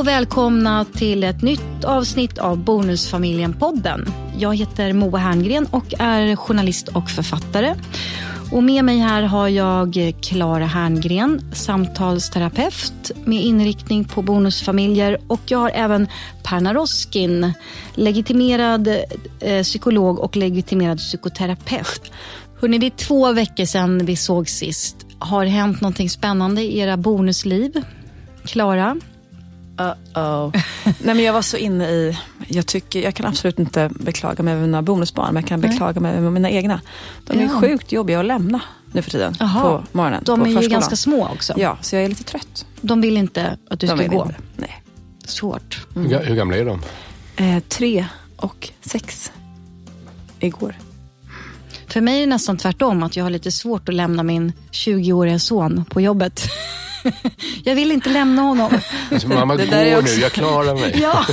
och välkomna till ett nytt avsnitt av Bonusfamiljen-podden. Jag heter Moa Herngren och är journalist och författare. Och med mig här har jag Klara Herngren, samtalsterapeut med inriktning på bonusfamiljer och jag har även Perna Roskin, legitimerad eh, psykolog och legitimerad psykoterapeut. Hörrni, det är två veckor sedan vi såg sist. Har det hänt någonting spännande i era bonusliv? Klara? Uh-oh. Nej, men jag var så inne i, jag, tycker, jag kan absolut inte beklaga mig över mina bonusbarn, men jag kan beklaga mig över mina egna. De är Ja. sjukt jobbiga att lämna nu för tiden Jaha. på morgonen. De på är ju förskolan. ganska små också. Ja, så jag är lite trött. De vill inte att du De ska gå. inte. Nej. Svårt. Hur, ga- hur gamla är de? Eh, tre och sex igår. För mig är det nästan tvärtom, att jag har lite svårt att lämna min 20-åriga son på jobbet. jag vill inte lämna honom. Alltså, mamma Det går där är nu, också- jag klarar mig. ja,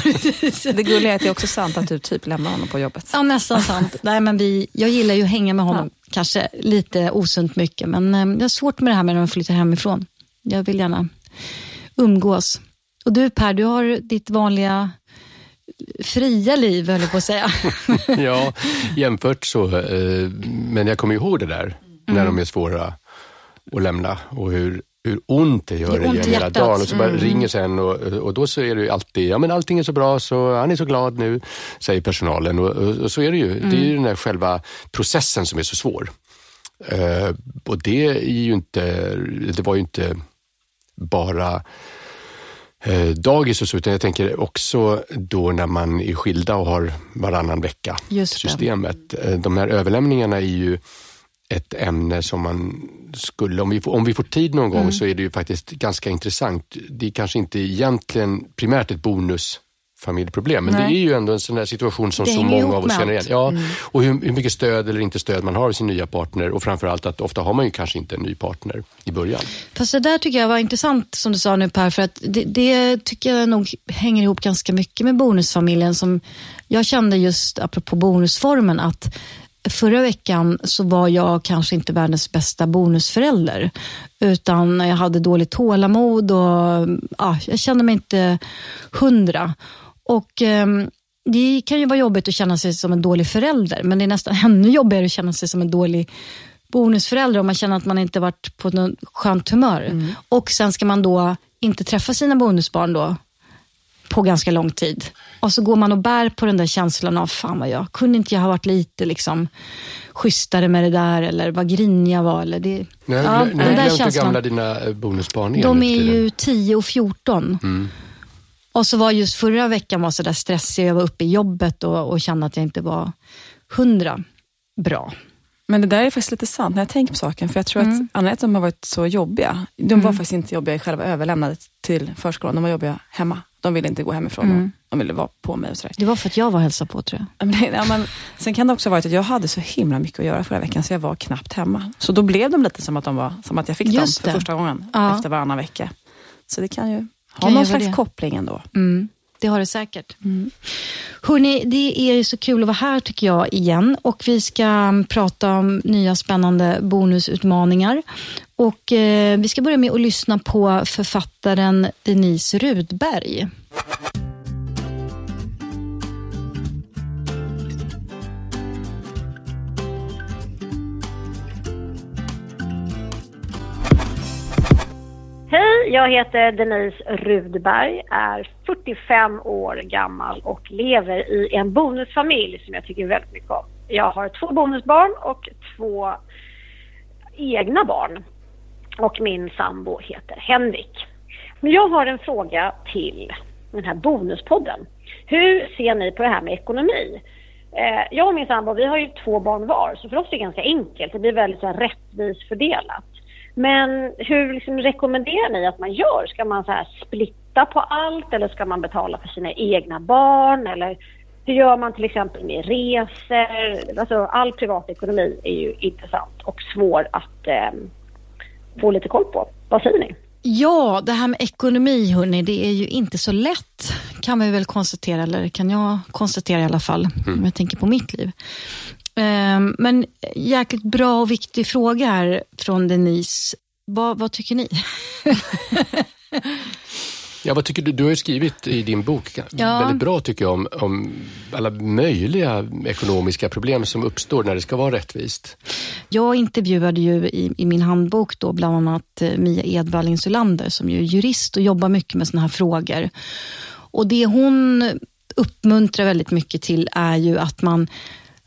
Det gulliga är att det är också sant att du typ lämnar honom på jobbet. ja, nästan sant. Nej, men vi, jag gillar ju att hänga med honom, kanske lite osunt mycket. Men eh, jag har svårt med det här med när man flyttar hemifrån. Jag vill gärna umgås. Och du Per, du har ditt vanliga fria liv, höll jag på att säga. Ja, jämfört så. Eh, men jag kommer ihåg det där, när Mm. de är svåra att lämna och hur, hur ont det gör Det ont i i hela dagen. Och så bara Mm. ringer sen och, och då så är det ju alltid, ja men allting är så bra så han är så glad nu, säger personalen. Och, och, och så är det ju. Det är ju den där själva processen som är så svår. Eh, och det är ju inte, det var ju inte bara eh, dagis och så, utan jag tänker också då när man är skilda och har varannan vecka Just det. systemet. Eh, De här överlämningarna är ju ett ämne som man skulle, om vi får, om vi får tid någon Mm. gång så är det ju faktiskt ganska intressant. Det är kanske inte egentligen primärt ett bonusfamiljeproblem, men Nej. det är ju ändå en sån där situation som så många av oss känner igen. allt. Mm. Ja, och hur, hur mycket stöd eller inte stöd man har av sin nya partner och framförallt att ofta har man ju kanske inte en ny partner i början. Fast det där tycker jag var intressant som du sa nu Per, för att det, det tycker jag nog hänger ihop ganska mycket med bonusfamiljen. Som jag kände just apropå bonusformen att förra veckan så var jag kanske inte världens bästa bonusförälder. Utan jag hade dåligt tålamod och ja, jag kände mig inte hundra. Och ehm, det kan ju vara jobbigt att känna sig som en dålig förälder, men det är nästan ännu jobbigare att känna sig som en dålig bonusförälder om man känner att man inte varit på något skönt humör. Och sen ska man då inte träffa sina bonusbarn då på ganska lång tid. Och så går man och bär på den där känslan av, fan vad jag, kunde inte jag ha varit lite liksom schysstare med det där eller vad grinig jag var. Eller det, har Ja, har den där känslan. gamla dina eh, bonusbarn är de är ju 10 och 14. Mm. Och så var just förra veckan var så där stressig, jag var uppe i jobbet och, och kände att jag inte var hundra bra. Men det där är faktiskt lite sant när jag tänker på saken. För jag tror Mm. att anledningen till att de har varit så jobbiga, de var faktiskt inte jobbiga i själva överlämnandet till förskolan. De var jobbiga hemma. De ville inte gå hemifrån. Mm. De ville vara på mig och sådär. Det var för att jag var och hälsade på tror jag. Men, ja, men, sen kan det också ha varit att jag hade så himla mycket att göra förra veckan, så jag var knappt hemma. Så då blev de lite som att, de var, som att jag fick Just dem för det. första gången Ja. efter varannan vecka. Så det kan ju ha Kan någon slags det. koppling ändå. Mm, det har det säkert. Mm. Hörrni, det är ju så kul att vara här tycker jag igen. Och vi ska prata om nya spännande bonusutmaningar. Och eh, vi ska börja med att lyssna på författaren Denise Rudberg. Jag heter Denise Rudberg, är 45 år gammal och lever i en bonusfamilj som jag tycker väldigt mycket om. Jag har två bonusbarn och två egna barn. Och min sambo heter Henrik. Men jag har en fråga till den här bonuspodden. Hur ser ni på det här med ekonomi? Eh, jag och min sambo, vi har ju två barn var, så för oss är det ganska enkelt. Det blir väldigt så här, rättvist fördelat. Men hur liksom, rekommenderar ni att man gör? Ska man så här, splitta på allt eller ska man betala för sina egna barn? Eller hur gör man till exempel med resor? Alltså, all privatekonomi är ju intressant och svår att eh, få lite koll på. Vad säger ni? Ja, det här med ekonomi, hörni, det är ju inte så lätt, kan vi väl konstatera, eller kan jag konstatera i alla fall, om jag tänker på mitt liv. Ehm, Men jäkligt bra och viktig fråga här från Denise. Vad, vad tycker ni? Ja, vad tycker du? Du har ju skrivit i din bok Ja. väldigt bra tycker jag om, om alla möjliga ekonomiska problem som uppstår när det ska vara rättvist. Jag intervjuade ju i, i min handbok då bland annat eh, Mia Edvall Insulander som ju är jurist och jobbar mycket med såna här frågor. Och det hon uppmuntrar väldigt mycket till är ju att man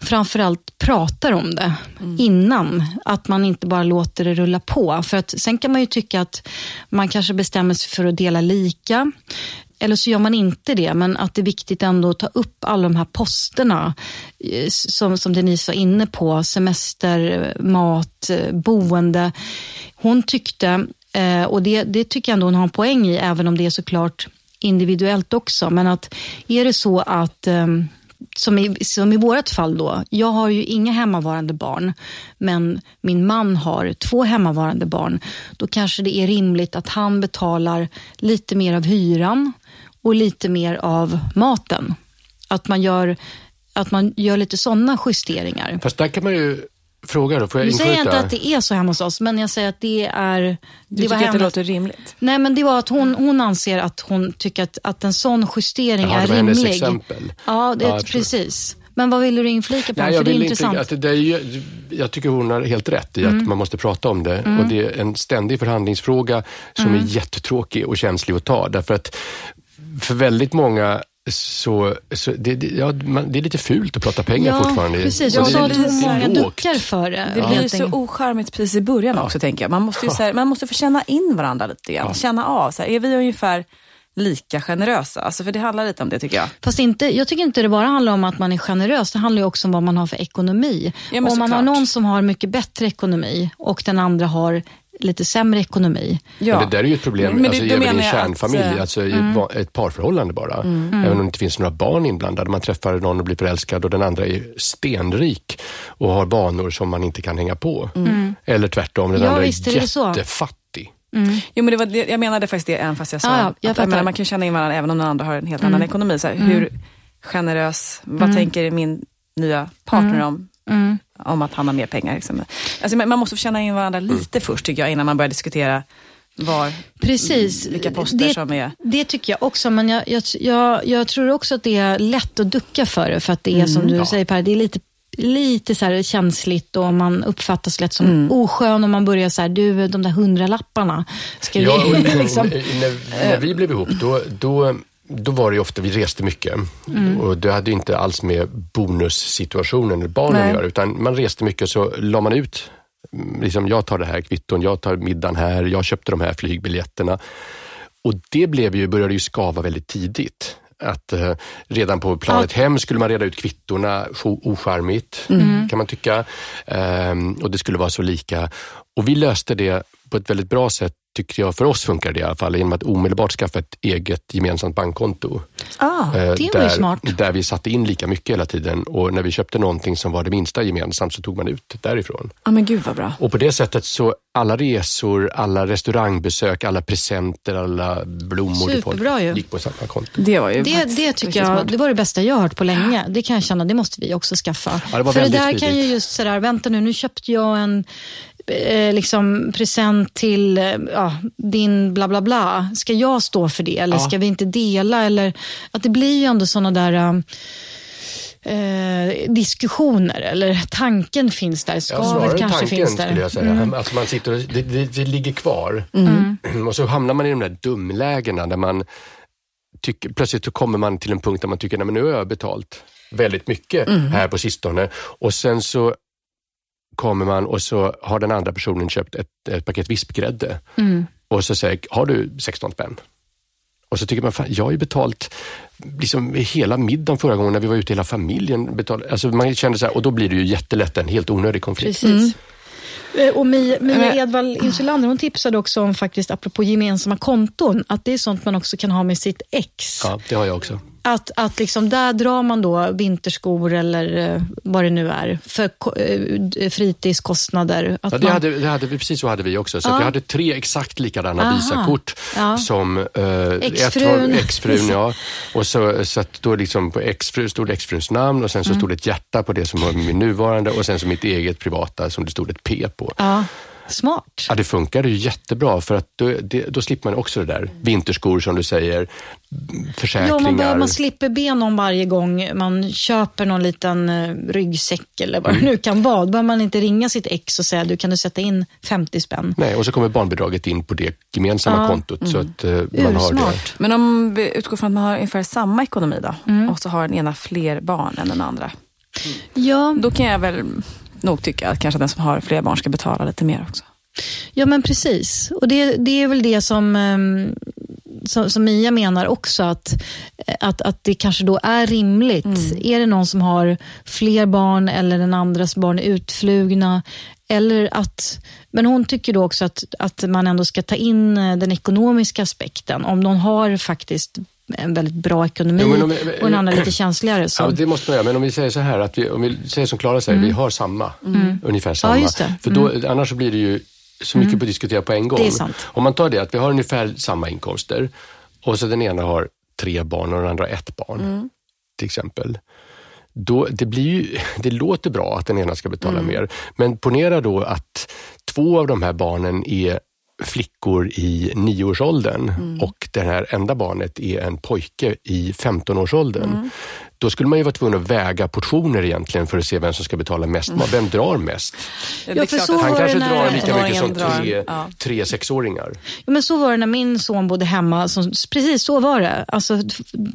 framförallt pratar om det innan. Att man inte bara låter det rulla på. För att sen kan man ju tycka att man kanske bestämmer sig för att dela lika. Eller så gör man inte det, men att det är viktigt ändå att ta upp alla de här posterna eh, som, som Denise var inne på. Semester, mat, eh, boende. Hon tyckte, eh, och det, det tycker jag ändå hon har en poäng i, även om det är såklart individuellt också. Men att är det så att ehm, som i, som i vårt fall då, jag har ju inga hemmavarande barn, men min man har två hemmavarande barn. Då kanske det är rimligt att han betalar lite mer av hyran och lite mer av maten. Att man gör, att man gör lite sådana justeringar. Fast där kan man ju fråga då, får jag Nu säger jag inte att det är så hemma hos oss, men jag säger att det är... Du Det tycker var att det låter rimligt? Nej, men det var att hon, hon anser att hon tycker att, att en sån justering Jaha, är det var rimlig. exempel. Ja, det, Ja, precis. Men vad vill du inflika på? Nej, jag, det är intressant. inte, att det är ju, jag tycker hon har helt rätt i Mm. att man måste prata om det. Och Det är en ständig förhandlingsfråga som Mm. är jättetråkig och känslig att ta. Därför att för väldigt många så, så det, det, ja, man, det är lite fult att prata pengar ja, fortfarande. precis. Jag sa att många duckar för det. Det blir ju så ocharmigt precis i början också, tänker jag. Man måste, ju, så här, man måste få känna in varandra lite grann. Känna av, så här, är vi ungefär lika generösa? Alltså, för det handlar lite om det, tycker jag. Fast inte, jag tycker inte det bara handlar om att man är generös. Det handlar ju också om vad man har för ekonomi. Ja, om man har såklart. någon som har mycket bättre ekonomi och den andra har lite sämre ekonomi. Ja. Men det där är ju ett problem Men det- alltså, då även i en menar jag att, kärnfamilj, eh, alltså i ett, parförhållande bara. Även om det inte finns några barn inblandade. Man träffar någon och blir förälskad och den andra är stenrik och har vanor som man inte kan hänga på. Eller tvärtom, den Ja, andra visst är är det så. jättefattig. Jo, men det var, det, jag menade faktiskt det, även fast jag sa ja, jag att menar, man kan känna in varandra även om den andra har en helt annan ekonomi. Så här, Hur generös, vad tänker min nya partner om, om att han har mer pengar? Liksom. Alltså, man måste känna in varandra lite först, tycker jag, innan man börjar diskutera var, Precis. vilka poster det, som är... Det tycker jag också, men jag, jag, jag, jag tror också att det är lätt att ducka för det. För att det är som du Ja. säger Per, det är lite lite så här känsligt och man uppfattas lätt som oskön om man börjar så här, du de där hundralapparna, ska vi... Ja, och, liksom, när, när vi blev ihop, då, då, då var det ju ofta, vi reste mycket. Och det hade inte alls med bonussituationen eller barnen att göra, utan man reste mycket så la man ut, mm, liksom, jag tar det här kvitton, jag tar middagen här, jag köpte de här flygbiljetterna. Och det blev ju, började ju skava väldigt tidigt. Att eh, redan på planet hem skulle man reda ut kvittorna ocharmigt, kan man tycka. Ehm, och det skulle vara så lika. Och vi löste det på ett väldigt bra sätt, tycker jag. För oss funkar det i alla fall, genom att omedelbart skaffa ett eget gemensamt bankkonto. Ah, Eh, det där, smart. Där vi satte in lika mycket hela tiden och när vi köpte någonting som var det minsta gemensamt så tog man ut därifrån. ah, men gud vad bra. Och på det sättet så alla resor, alla restaurangbesök, alla presenter, alla blommor Superbra ju. gick på samma konto. Det var ju Det, det tycker jag det var det bästa jag har hört på länge. Det kan jag känna, det måste vi också skaffa. Ja, det var För det där kan ju smidigt. just sådär, vänta nu, nu köpte jag en eh, liksom present till eh, ja, din bla bla bla. Ska jag stå för det eller Ja. ska vi inte dela? Eller, att det blir ju ändå sådana där eh, diskussioner eller tanken finns där, Ja, skavet snarare kanske tanken finns där. skulle jag säga. Mm. Alltså man sitter och, det, det, det ligger kvar. Mm. Och så hamnar man i de där dumlägena där man tycker, plötsligt så kommer man till en punkt där man tycker, nej men nu har jag betalt väldigt mycket Mm. här på sistone. Och sen så kommer man och så har den andra personen köpt ett, ett paket vispgrädde. Mm. Och så säger har du 16 spänn? Och så tycker man, fan, jag har ju betalt liksom hela middagen förra gången när vi var ute hela familjen. Betal, alltså man kände så här, och då blir det ju jättelätt en helt onödig konflikt. Precis. Eh, Och Mia, Mia Men- Edvall Insulander hon tipsade också om, faktiskt apropå gemensamma konton, att det är sånt man också kan ha med sitt ex. Ja, det har jag också. Att, att liksom där drar man då vinterskor eller eh, vad det nu är för eh, fritidskostnader. Att Ja, det man, hade, det hade precis så hade vi också. Så Ja. vi hade tre exakt likadana Aha. Visakort Ja. som eh, Exfrun. Exfrun, ja. Och så, så att då liksom på exfru stod exfruns namn och sen så Mm. stod det ett hjärta på det som var min nuvarande och sen så mitt eget privata som det stod ett P på. ja. Smart. Ja, det funkar ju jättebra för att då, det, då slipper man också det där. Vinterskor som du säger, försäkringar. Ja, man, behöver, man slipper be någon varje gång man köper någon liten uh, ryggsäck eller vad det nu kan vara. Då behöver man inte ringa sitt ex och säga du kan du sätta in 50 spänn. Nej, och så kommer barnbidraget in på det gemensamma Ja. kontot. Så att uh, man har det. Men om vi utgår från att man har ungefär samma ekonomi då och så har den ena fler barn än den andra. Ja, Då kan jag väl nog tycka att kanske den som har fler barn ska betala lite mer också. Ja, men precis. Och det, det är väl det som, ehm, som, som Mia menar också, att, att, att det kanske då är rimligt. Är det någon som har fler barn eller den andras barn är utflugna, eller att, men hon tycker då också att, att man ändå ska ta in eh, den ekonomiska aspekten. Om någon har faktiskt en väldigt bra ekonomi men om och den andra lite känsligare. Så. Ja, det måste man göra. Men om vi säger så här, att vi, om vi säger som Klara säger, vi har samma. Ungefär samma. Mm. just det. Mm. För då, annars så blir det ju så mycket på att diskutera på en gång. Det är sant. Om man tar det att vi har ungefär samma inkomster och så den ena har tre barn och den andra har ett barn. Mm. Till exempel. Då, det, blir ju, det låter bra att den ena ska betala Mm. mer. Men ponera då att två av de här barnen är flickor i nioårsåldern Mm. och det här enda barnet är en pojke i 15-årsåldern. Mm. Då skulle man ju vara tvungen att väga portioner egentligen för att se vem som ska betala mest mat. Vem drar mest? Ja, för så Han kanske drar lika mycket som 15-åringen drar, tre, ja. tre sexåringar. Ja, men så var det när min son bodde hemma. Precis så var det. Alltså,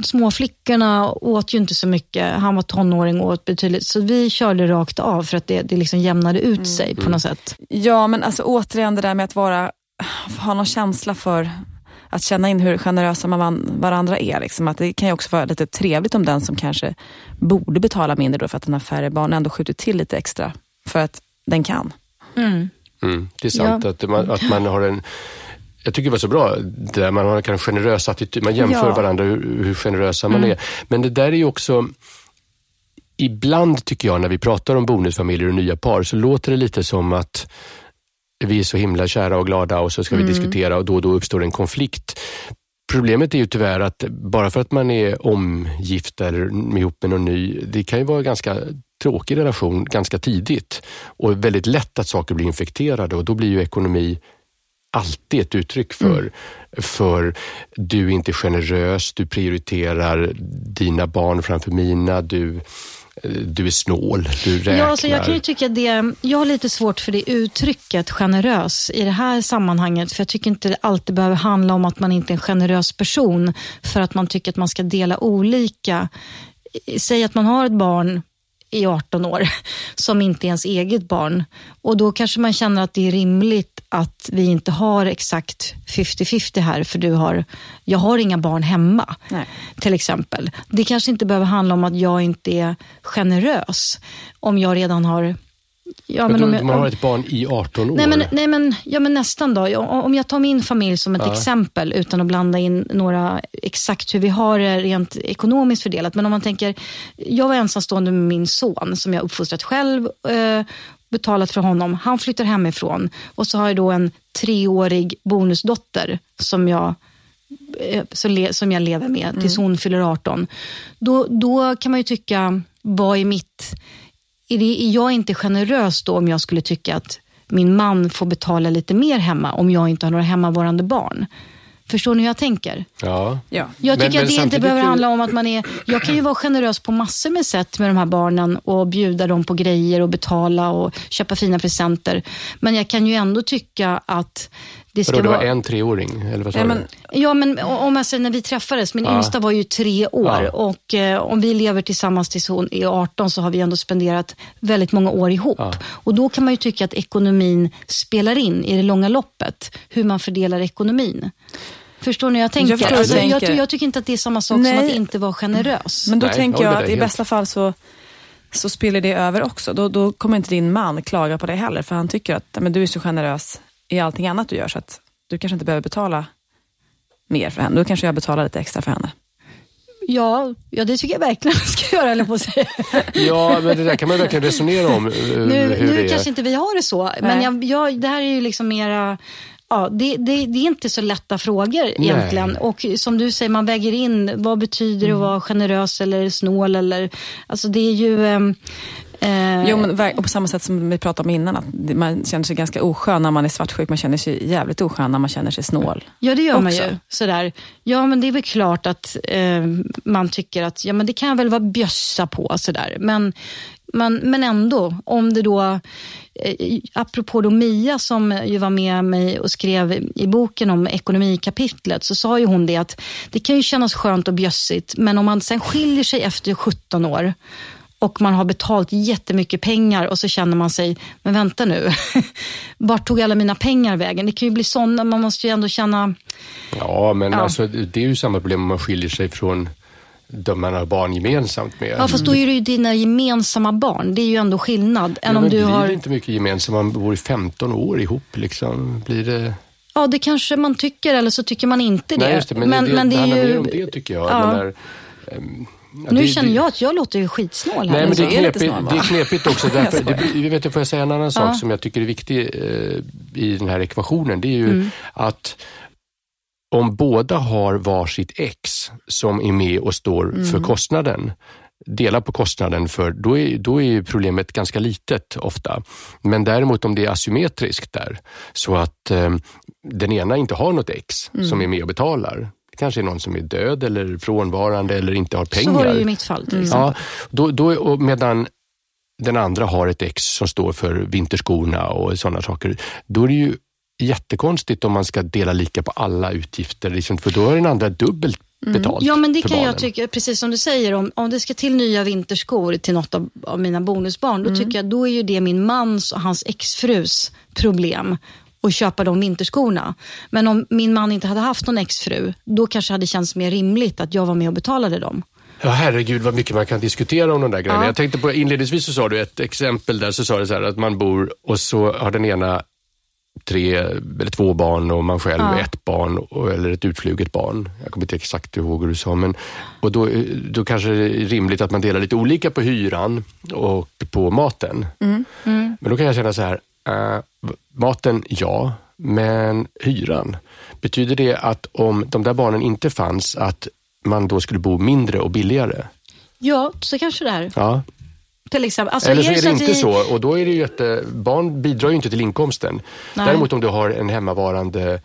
småflickorna åt ju inte så mycket. Han var tonåring och åt betydligt. Så vi körde rakt av för att det, det liksom jämnade ut sig på något sätt. Ja, men alltså återigen det där med att vara, ha någon känsla för att känna in hur generösa man varandra är. Liksom. Att det kan ju också vara lite trevligt om den som kanske borde betala mindre då för att den har färre barn ändå skjuter till lite extra för att den kan. Mm, det är sant att, man, att man har en jag tycker det var så bra, det där man har en generös attityd. Man jämför Ja. varandra hur, hur generösa man är. Men det där är ju också, ibland tycker jag när vi pratar om bonusfamiljer och nya par så låter det lite som att vi är så himla kära och glada och så ska vi diskutera och då och då uppstår en konflikt. Problemet är ju tyvärr att bara för att man är omgift eller ihop med någon ny, det kan ju vara en ganska tråkig relation ganska tidigt och väldigt lätt att saker blir infekterade och då blir ju ekonomi alltid ett uttryck för, för du är inte generös, du prioriterar dina barn framför mina, du, du är snål, du räknar. Ja, alltså jag kan ju tycka det, jag har lite svårt för det uttrycket generös i det här sammanhanget. För jag tycker inte det alltid behöver handla om att man inte är en generös person för att man tycker att man ska dela olika. Säg att man har ett barn i 18 år som inte är ens eget barn. Och då kanske man känner att det är rimligt att vi inte har exakt 50-50 här för du har, jag har inga barn hemma Nej. till exempel. Det kanske inte behöver handla om att jag inte är generös om jag redan har Ja, men om du, jag- man har ett barn i 18 år. Nej men, nej, men, ja, men nästan då. Ja, Om jag tar min familj som ett exempel utan att blanda in några exakt hur vi har det rent ekonomiskt fördelat. Men om man tänker, jag var ensamstående med min son som jag uppfostrat själv, eh, betalat för honom. Han flyttar hemifrån och så har jag då en treårig bonusdotter som jag eh, som jag lever med tills hon fyller 18. Då, då kan man ju tycka, vad är mitt... Är, det, är jag inte generös då om jag skulle tycka att min man får betala lite mer hemma om jag inte har några hemmavarande barn? Förstår ni hur jag tänker? Ja. Ja. Jag tycker men att det inte behöver är- handla om att man är... Jag kan ju vara generös på massor med sätt med de här barnen och bjuda dem på grejer och betala och köpa fina presenter. Men jag kan ju ändå tycka att det ska Vadå, det var vara... en treåring? Eller vad sa Ja, men, Ja, men om jag säger när vi träffades, min Ja. yngsta var ju tre år Ja. och eh, om vi lever tillsammans tills hon är 18 så har vi ändå spenderat väldigt många år ihop. Ja. Och då kan man ju tycka att ekonomin spelar in i det långa loppet, hur man fördelar ekonomin. Förstår ni hur jag tänker? Jag förstår alltså, jag, jag tycker inte att det är samma sak som Nej. att inte vara generös. men då Nej, tänker jag att i bästa fall så, så spiller det över också. Då, då kommer inte din man klaga på dig heller, för han tycker att "Ja, men du är så generös i allting annat du gör, så att du kanske inte behöver betala mer för henne. Då kanske jag betalar lite extra för henne. Ja, ja, det tycker jag verkligen jag ska göra, eller på säga. Ja, men det där kan man verkligen resonera om. eh, Nu, hur nu det är. kanske inte vi har det så, men Nej. jag, jag, det här är ju liksom mera... Ja, det, det, det är inte så lätta frågor egentligen. Och som du säger, man väger in vad betyder det att vara generös eller snål. Eller, alltså det är ju... Eh, jo, men och på samma sätt som vi pratade om innan, att man känner sig ganska oskön när man är svartsjuk. Man känner sig jävligt oskön när man känner sig snål. Ja, det gör också. man ju. Sådär. Ja, men det är väl klart att eh, man tycker att ja, men det kan väl vara bjössa på. Sådär. Men, men, men ändå, om det då eh, apropå då Mia som ju var med mig och skrev i boken om ekonomikapitlet så sa ju hon det att det kan ju kännas skönt och bjössigt men om man sen skiljer sig efter 17 år och man har betalt jättemycket pengar och så känner man sig, men vänta nu, vart tog alla mina pengar vägen? Det kan ju bli sådana, man måste ju ändå känna... Ja, men ja. Alltså, det är ju samma problem om man skiljer sig från de man har barn gemensamt med. Ja, fast då är det ju dina gemensamma barn. Det är ju ändå skillnad. Än ja, om du blir har... det inte mycket gemensamt? Man bor i 15 år ihop. Liksom. Blir det... Ja, det kanske man tycker, eller så tycker man inte det. Nej, just det. Men, men det, men det, det handlar ju... mer om det, tycker jag. Ja. Menar, um, Ja, nu det, känner jag att jag låter skitsnål här. Nej, men det är, knepigt, det är knepigt också. Därför, det, vet, får jag säga en annan sak ja. som jag tycker är viktig eh, i den här ekvationen. Det är ju mm. att om båda har varsitt ex som är med och står mm. för kostnaden, delar på kostnaden för, då är, då är problemet ganska litet ofta. Men däremot om det är asymmetriskt där, så att eh, den ena inte har något ex mm. som är med och betalar, kanske är någon som är död eller frånvarande eller inte har pengar. Så var det ju i mitt fall till exempel. Ja, då, då, medan den andra har ett ex som står för vinterskorna och sådana saker. Då är det ju jättekonstigt om man ska dela lika på alla utgifter, liksom, för då har den andra dubbelt mm. betalt mm. Ja, men det kan barnen. jag tycka, precis som du säger, om, om det ska till nya vinterskor till något av, av mina bonusbarn, då mm. tycker jag då är ju det min mans och hans exfrus problem och köpa de vinterskorna. Men om min man inte hade haft någon exfru, då kanske det hade känts mer rimligt att jag var med och betalade dem. Ja, herregud vad mycket man kan diskutera om de där grejerna. Ja. Jag tänkte på, inledningsvis så sa du ett exempel där, så sa du så här att man bor och så har den ena tre eller två barn och man själv ja. ett barn och, eller ett utfluget barn. Jag kommer inte exakt ihåg hur du sa, men och då, då kanske det är rimligt att man delar lite olika på hyran och på maten. Mm. Mm. Men då kan jag känna så här, äh, maten ja, men hyran. Betyder det att om de där barnen inte fanns, att man då skulle bo mindre och billigare? Ja, så kanske det är. Ja. Till exempel. Alltså, Eller så är det, det inte vi... så och då är det ju jätte... Barn bidrar ju inte till inkomsten. Nej. Däremot om du har en hemmavarande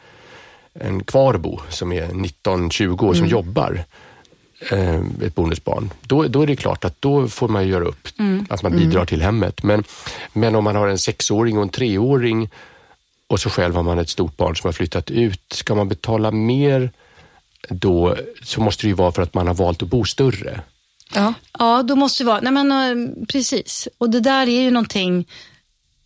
en kvarbo som är 19-20 år mm. som jobbar, eh, ett bonusbarn, då, då är det klart att då får man göra upp mm. att man bidrar mm. till hemmet. Men, men om man har en sexåring och en treåring och så själv har man ett stort barn som har flyttat ut, ska man betala mer då så måste det ju vara för att man har valt att bo större. Ja, ja då måste det vara, nej men eh, precis. Och det där är ju någonting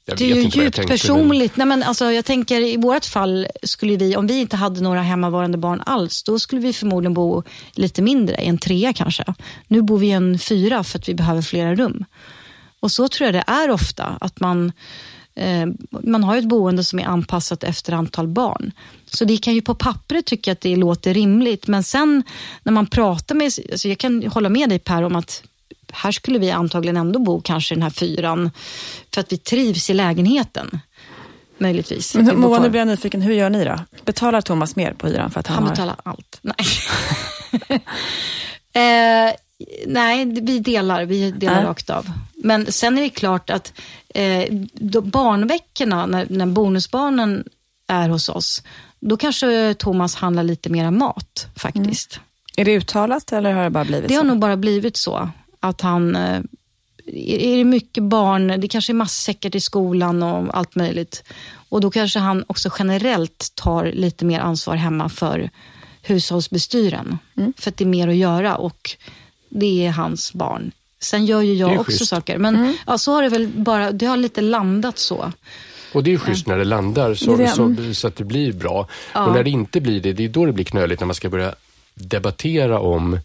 jag det är ju djupt personligt. Nej, men alltså, jag tänker i vårt fall, skulle vi, om vi inte hade några hemmavarande barn alls, då skulle vi förmodligen bo lite mindre, i en trea kanske. Nu bor vi i en fyra för att vi behöver flera rum. Och så tror jag det är ofta, att man, eh, man har ett boende som är anpassat efter antal barn. Så det kan ju på pappret tycka att det låter rimligt, men sen när man pratar med, alltså jag kan hålla med dig Per om att här skulle vi antagligen ändå bo kanske i den här fyran för att vi trivs i lägenheten. Möjligtvis. Men, Moa, nu blir jag nyfiken. Hur gör ni då? Betalar Thomas mer på hyran? för att Han, han betalar allt. Nej. eh, nej, vi delar. Vi delar äh. rakt av. Men sen är det klart att eh, barnveckorna, när, när bonusbarnen är hos oss, då kanske Thomas handlar lite mera mat faktiskt. Mm. Är det uttalat eller har det bara blivit det så? Det har nog bara blivit så att han eh, är det mycket barn, det kanske är matsäckar till skolan och allt möjligt. Och då kanske han också generellt tar lite mer ansvar hemma för hushållsbestyren. Mm. För att det är mer att göra och det är hans barn. Sen gör ju jag också schysst. saker. Men mm. ja, så har det väl bara, det har lite landat så. Och det är schysst när det landar så, det så, så, att det blir bra. Ja. Och när det inte blir det, det är då det blir knöligt när man ska börja debattera om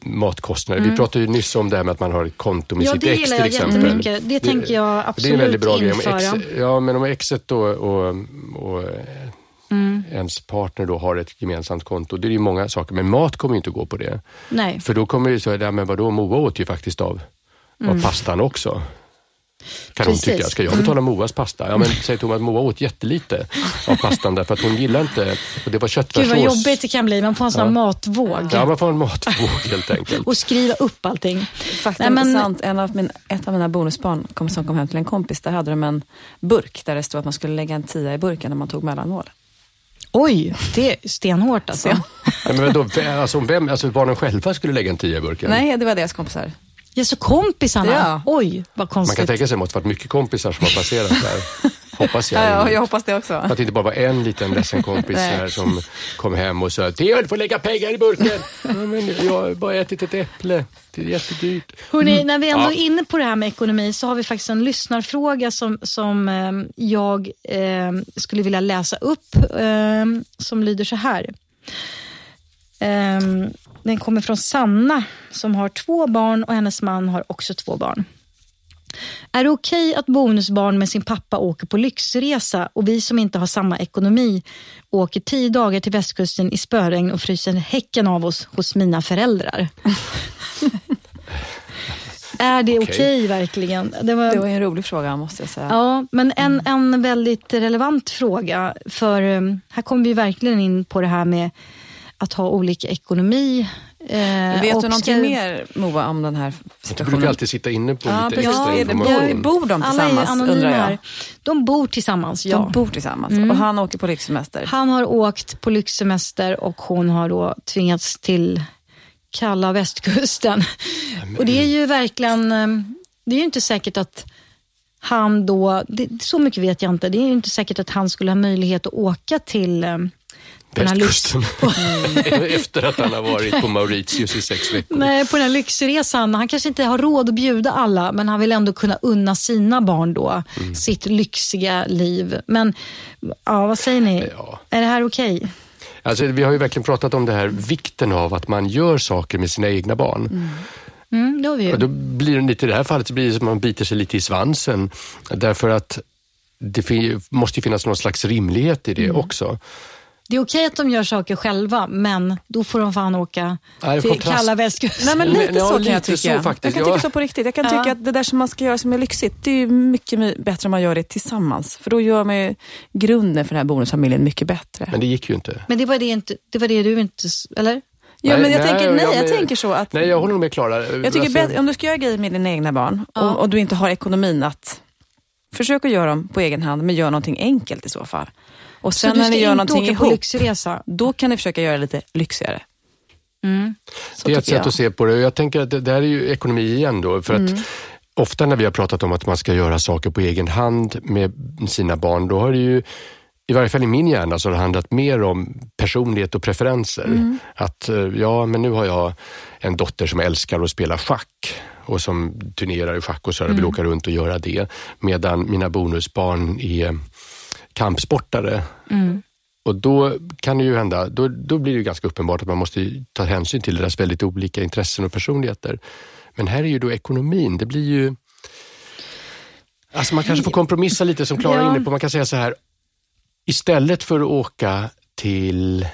matkostnader. Mm. Vi pratade ju nyss om det här med att man har ett konto med ja, sitt ex till exempel. Det, det, det tänker jag absolut det är en väldigt bra införa. Ex, ja, men om exet då och, och mm. ens partner då har ett gemensamt konto, det är ju många saker. Men mat kommer ju inte att gå på det. Nej. För då kommer det så, ja men vadå, Moa åt ju faktiskt av, mm. av pastan också. Kan hon Precis. tycka. Ska jag betala Moas pasta? Ja, men säger Thomas, Moa åt jättelite av pastan därför att hon gillar inte, och det var Gud köttfärssås. vad jobbigt det kan bli. Man får en sån här matvåg. Ja, man får en matvåg helt enkelt. Och skriva upp allting. Faktum Nej, men- är sant. En av min, ett av mina bonusbarn kom, som kom hem till en kompis, där hade de en burk där det stod att man skulle lägga en tia i burken när man tog mellanmål. Oj, det är stenhårt alltså. Så- Ja, men då, alltså, vem, alltså barnen själva skulle lägga en tia i burken? Nej, det var deras kompisar. Ja, så kompisarna. Ja. Oj, vad Man konstigt. kan tänka sig att det varit mycket kompisar som har passerat där. Hoppas jag. Ja, ja, jag hoppas det också. Att det inte bara var en liten ledsen kompis här som kom hem och sa Theo, du får lägga pengar i burken. Ja, men jag har bara ätit ett äpple. Det är jättedyrt. Hörrni, när vi ändå Ja. är inne på det här med ekonomi så har vi faktiskt en lyssnarfråga som, som eh, jag eh, skulle vilja läsa upp. Eh, som lyder så här. Den kommer från Sanna som har två barn och hennes man har också två barn. Är det okej att bonusbarn med sin pappa åker på lyxresa och vi som inte har samma ekonomi åker tio dagar till västkusten i spöregn och fryser häcken av oss hos mina föräldrar? är det okej Okej. verkligen? Det var, Det var en rolig fråga måste jag säga. Ja, men en, en väldigt relevant fråga. För um, här kommer vi verkligen in på det här med att ha olika ekonomi. Eh, Vet och du någonting ska- mer Moa om den här Du brukar situationen? alltid sitta inne på Ja, lite extra Ja, det- information. Bor de Alla är tillsammans anonyma undrar jag? De bor tillsammans, ja. De bor tillsammans Mm. och han åker på lyxsemester. Han har åkt på lyxsemester och hon har då tvingats till kalla västkusten. Och det är ju verkligen, eh, det är ju inte säkert att han då, det, så mycket vet jag inte, det är ju inte säkert att han skulle ha möjlighet att åka till eh, den här lyx, Västkusten. Efter att han har varit på Mauritius i sex veckor. nej, på den här lyxresan. Han kanske inte har råd att bjuda alla, men han vill ändå kunna unna sina barn då Mm. sitt lyxiga liv. Men ja, vad säger ni? Ja. Är det här okej? Alltså, vi har ju verkligen pratat om det här, vikten av att man gör saker med sina egna barn. Mm, det har vi ju. Och då blir det lite, i det här fallet så blir det som att man biter sig lite i svansen. Därför att det måste ju finnas någon slags rimlighet i det Mm. också. Det är okej att de gör saker själva, men då får de fan åka Nej, till kontrast. kalla västkusten. Nej, men lite ja, så kan jag tycka. så faktiskt, jag kan ja. tycka så på riktigt. Jag kan Ja. tycka att det där som man ska göra som är lyxigt, det är mycket my- bättre om man gör det tillsammans. För då gör man ju grunden för den här bonusfamiljen mycket bättre. Men det gick ju inte. Men det var det, inte, det var det du inte... Eller? ja, Nej, men jag nej, tänker, nej, ja, jag men- tänker så att Nej, jag håller nog med Klara. Jag tycker Alltså, bättre- om du ska göra grejer med dina egna barn och, och du inte har ekonomin att försök att göra dem på egen hand, men gör någonting enkelt i så fall. Och sen när ni gör någonting åka på ihop, lyxresa? då kan ni försöka göra det lite lyxigare. Mm. Så det är ett sätt jag. att se på det. Jag tänker att det där är ju ekonomi igen då. För Mm. att ofta när vi har pratat om att man ska göra saker på egen hand med sina barn, då har det ju i varje fall i min hjärna så har det handlat mer om personlighet och preferenser. Mm. Att eh, ja, men nu har jag en dotter som älskar att spela schack och som turnerar i schack och så här, Mm. vill åka runt och göra det. Medan mina bonusbarn är kampsportare. Mm. Och då kan det ju hända, då, då blir det ju ganska uppenbart att man måste ta hänsyn till deras väldigt olika intressen och personligheter. Men här är ju då ekonomin, det blir ju... Alltså man kanske får kompromissa lite som Klara Ja. inne på. Man kan säga så här, istället för att åka till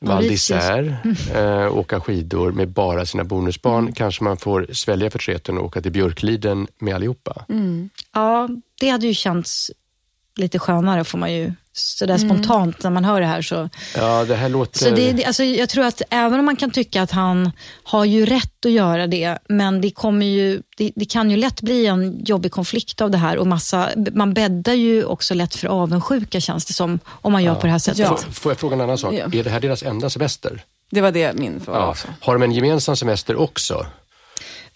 Val d'Isère, eh, åka skidor med bara sina bonusbarn, Mm. kanske man får svälja förtreten och åka till Björkliden med allihopa. Mm. Ja, det hade ju känts lite skönare får man ju sådär spontant när man hör det här. Så, Ja, det här låter... så det, det, alltså, jag tror att även om man kan tycka att han har ju rätt att göra det, men det, kommer ju, det, det kan ju lätt bli en jobbig konflikt av det här och massa, man bäddar ju också lätt för avundsjuka känns det som, om man gör på det här sättet. Ja. Får, får jag fråga en annan sak? Ja. Är det här deras enda semester? Det var det min fråga Ja. också. Har de en gemensam semester också?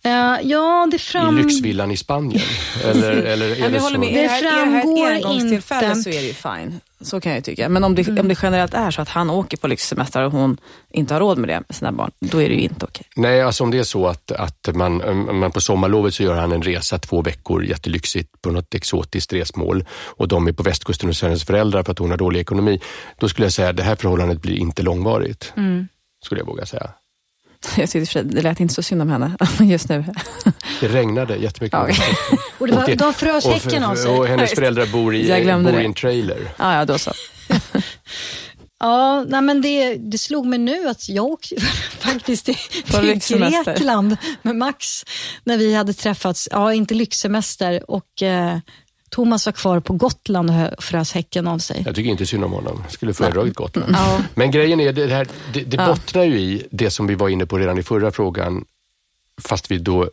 Eh, ja, det fram... I lyxvillan i Spanien? Eller, eller är det så? med. Det här, är det här framgår ett engångstillfälle inte. så är det ju fine. Så kan jag tycka. Men om det, om det generellt är så att han åker på lyxsemester och hon inte har råd med det med sina barn, då är det ju inte okej. Nej, alltså om det är så att, att man, man på sommarlovet så gör han en resa två veckor jättelyxigt på något exotiskt resmål och de är på västkusten hos hennes föräldrar för att hon har dålig ekonomi. Då skulle jag säga att det här förhållandet blir inte långvarigt. Mm. Skulle jag våga säga. Jag tyckte det lät inte så synd om henne just nu. Det regnade jättemycket. Ja. Och det var, Och de frös häcken av sig. och hennes föräldrar bor i, bor i en trailer. Ja, ja, då så. Ja, nej men det, det slog mig nu att jag åkte faktiskt till, till Grekland med Max när vi hade träffats. Ja, inte lyxsemester och eh, Thomas var kvar på Gotland och frös häcken av sig. Jag tycker inte synd om honom. Skulle föredragit Gotland. Ja. Men grejen är, det, här, det, det ja. bottnar ju i det som vi var inne på redan i förra frågan, fast vi då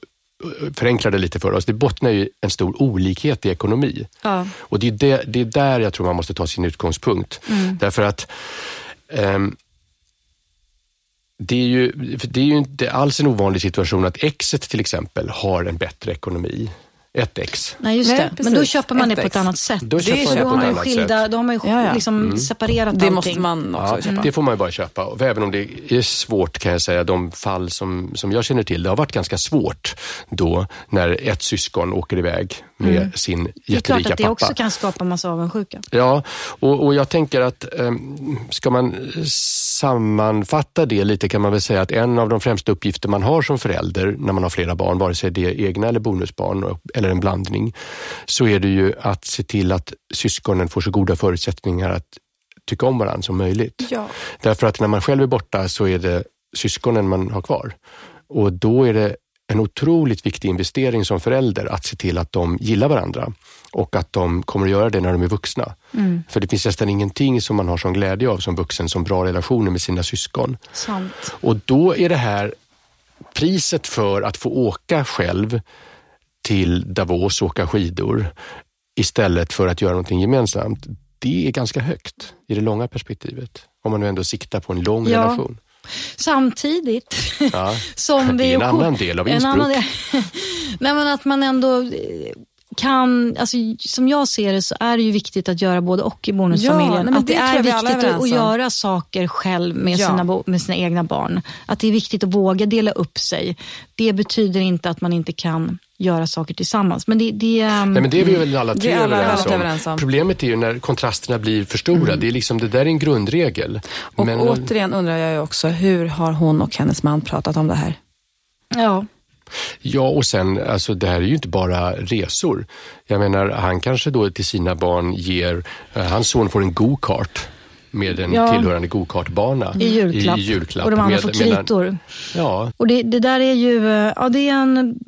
förenklade lite för oss. Det bottnar ju en stor olikhet i ekonomi. Ja. Och det är, det, det är där jag tror man måste ta sin utgångspunkt. Mm. Därför att um, det är, ju, det är ju inte alls en ovanlig situation att exet till exempel har en bättre ekonomi ett ex. Nej, just Nej, det. Men då köper man det på ett annat sätt. Då, köper man det på ett annat skilda, sätt. Då har man ju ja, ja. Liksom mm. separerat Det måste man också ja, köpa. Det får man ju bara köpa. Även om det är svårt kan jag säga, de fall som, som jag känner till, det har varit ganska svårt då när ett syskon åker iväg med mm. sin jätterika pappa. Det är klart att det pappa. också kan skapa massa avundsjuka. Ja, och, och jag tänker att um, ska man sammanfatta det lite kan man väl säga att en av de främsta uppgifter man har som förälder när man har flera barn, vare sig det är egna eller bonusbarn eller en blandning, så är det ju att se till att syskonen får så goda förutsättningar att tycka om varandra som möjligt. Ja. Därför att när man själv är borta så är det syskonen man har kvar. Och då är det en otroligt viktig investering som förälder att se till att de gillar varandra och att de kommer att göra det när de är vuxna. Mm. För det finns nästan ingenting som man har som glädje av som vuxen som bra relationer med sina syskon. Sant. Och då är det här priset för att få åka själv till Davos och åka skidor istället för att göra någonting gemensamt. Det är ganska högt i det långa perspektivet. Om man nu ändå siktar på en lång ja. relation. Samtidigt ja, som vi... Det är en annan del av Innsbruck. Del, nej, men att man ändå kan, alltså, som jag ser det så är det ju viktigt att göra både och i bonusfamiljen. Ja, att det, det är viktigt att, att göra saker själv med, ja. sina, med sina egna barn. Att det är viktigt att våga dela upp sig. Det betyder inte att man inte kan göra saker tillsammans. Men det, det, um, Nej, men det är vi väl alla tre alla överens, om. överens, om. Problemet är ju när kontrasterna blir för stora. Mm. Det, är liksom, det där är en grundregel. Och men, återigen undrar jag ju också, hur har hon och hennes man pratat om det här? Ja. Ja, och sen, alltså det här är ju inte bara resor. Jag menar, han kanske då till sina barn ger, uh, hans son får en go-kart med en ja. tillhörande gokartbana i julklapp. I julklapp. Och de andra får kritor. Ja. Och det, det, där är ju, eh, ja det är en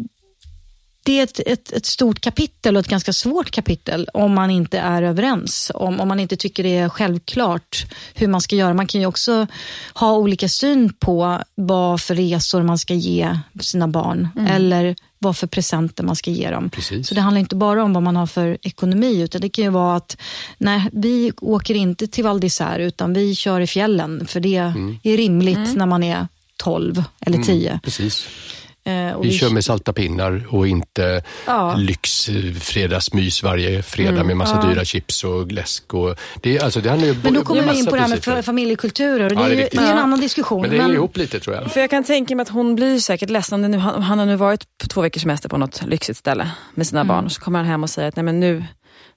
det är ett, ett, ett, stort kapitel och ett ganska svårt kapitel om man inte är överens. Om, om man inte tycker det är självklart hur man ska göra. Man kan ju också ha olika syn på vad för resor man ska ge sina barn. Mm. Eller vad för presenter man ska ge dem. Precis. Så det handlar inte bara om vad man har för ekonomi, utan det kan ju vara att nej, vi åker inte till Val d'Isère, utan vi kör i fjällen, för det mm. är rimligt mm. när man är 12 eller 10. Mm, precis. Eh, vi, vi kör med salta pinnar och inte ja. lyxfredagsmys varje fredag mm, med massa ja. dyra chips och läsk. Och det, alltså, det ju men då kommer vi in på det här med för, familjekulturer. Det, ja, det, är, det är en annan diskussion. Men det hänger ihop lite tror jag. För jag kan tänka mig att hon blir säkert ledsen. Nu, han, han har nu varit på två veckors semester på något lyxigt ställe med sina mm. barn. Så kommer han hem och säger att Nej, men nu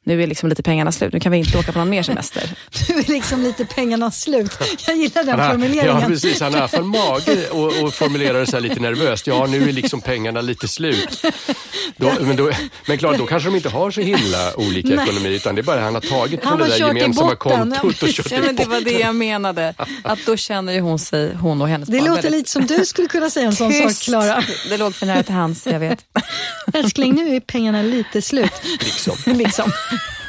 nu är liksom lite pengarna slut, nu kan vi inte åka på någon mer semester. nu är liksom lite pengarna slut. Jag gillar den formuleringen. Ja, precis. Han har i alla fall mage och, och formulerar det så lite nervöst. Ja, nu är liksom pengarna lite slut. Då, men, då, men klart, då kanske de inte har så himla olika Nej. ekonomi, utan det är bara han har tagit från det där gemensamma kontot och kört ja, men Det var det jag menade. Att då känner ju hon sig, hon och hennes Det barn låter väldigt... lite som du skulle kunna säga en sån sak, Klara. Det låg för nära till hands, jag vet. Älskling, nu är pengarna lite slut. Liksom. liksom.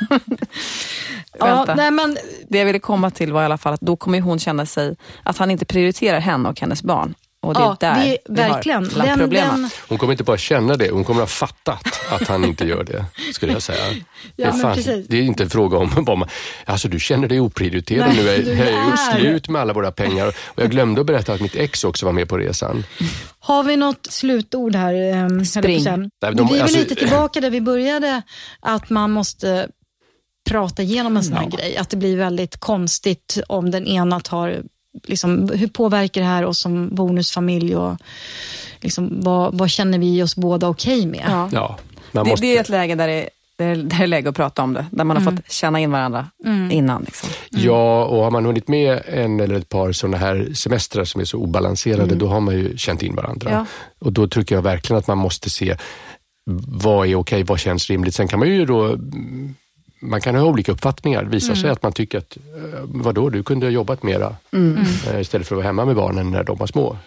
ja, nej, men... Det jag ville komma till var i alla fall att då kommer hon känna sig att han inte prioriterar henne och hennes barn. Och det ja, är där det är verkligen. Den, den... Hon kommer inte bara känna det, hon kommer ha fattat att han inte gör det, skulle jag säga. ja, det, är fan, det är inte en fråga om man, alltså du känner dig oprioriterad Nej, nu, jag, jag är ju slut med alla våra pengar. Och jag glömde att berätta att mitt ex också var med på resan. Har vi något slutord här? Um, Spring. Nej, de, vi är alltså, lite tillbaka där vi började, att man måste prata igenom en sån här ja. grej. Att det blir väldigt konstigt om den ena tar Liksom, hur påverkar det här oss som bonusfamilj och liksom, vad, vad känner vi oss båda okej okay med? Ja. ja det, måste... det, är ett läge där det, där det är läge att prata om det, där man har mm. fått känna in varandra mm. innan. Liksom. Mm. Ja, och har man hunnit med en eller ett par sådana här semestrar som är så obalanserade, mm. då har man ju känt in varandra. Ja. Och då tycker jag verkligen att man måste se vad är okej, okay, vad känns rimligt. Sen kan man ju då man kan ha olika uppfattningar. Det visar sig att man tycker att, eh, vadå, du kunde ha jobbat mera eh, istället för att vara hemma med barnen när de var små.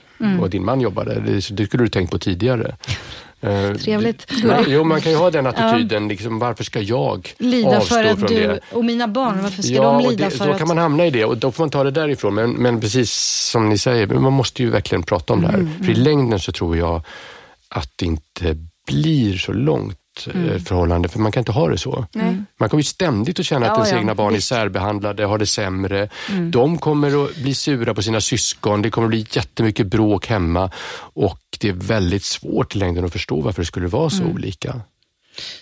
Och din man jobbade, det, det skulle du tänkt på tidigare. Eh, Trevligt. Man, jo, man kan ju ha den attityden, liksom, varför ska jag Lida avstå för att från du det? och mina barn, varför ska ja, de lida det, för då att... kan man hamna i det och då får man ta det därifrån. Men, men precis som ni säger, man måste ju verkligen prata om det Mm, här. För i längden så tror jag att det inte blir så långt Mm. eh, förhållande, för man kan inte ha det så. Man kommer ju ständigt att känna att Ja, ens ja, egna barn är särbehandlade, har det sämre. Mm. De kommer att bli sura på sina syskon, det kommer att bli jättemycket bråk hemma och det är väldigt svårt i längden att förstå varför det skulle vara så Mm. olika.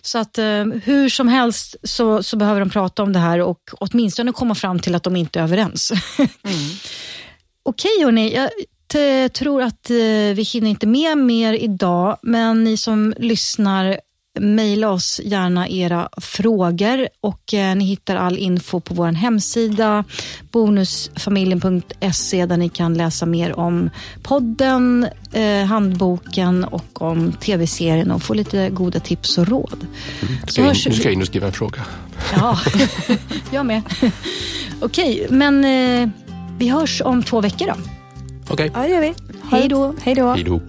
Så att eh, hur som helst så, så behöver de prata om det här och åtminstone komma fram till att de inte är överens. Okej hörni, jag tror att eh, vi hinner inte med mer idag, men ni som lyssnar Mejla oss gärna era frågor och eh, ni hittar all info på vår hemsida bonusfamiljen.se där ni kan läsa mer om podden, eh, handboken och om tv-serien och få lite goda tips och råd. Så Ska jag hörs in, nu ska jag in och skriva en fråga. Ja, jag med. Okej, men eh, vi hörs om två veckor då. Okej, Ja, det gör vi. Hej då. hej då.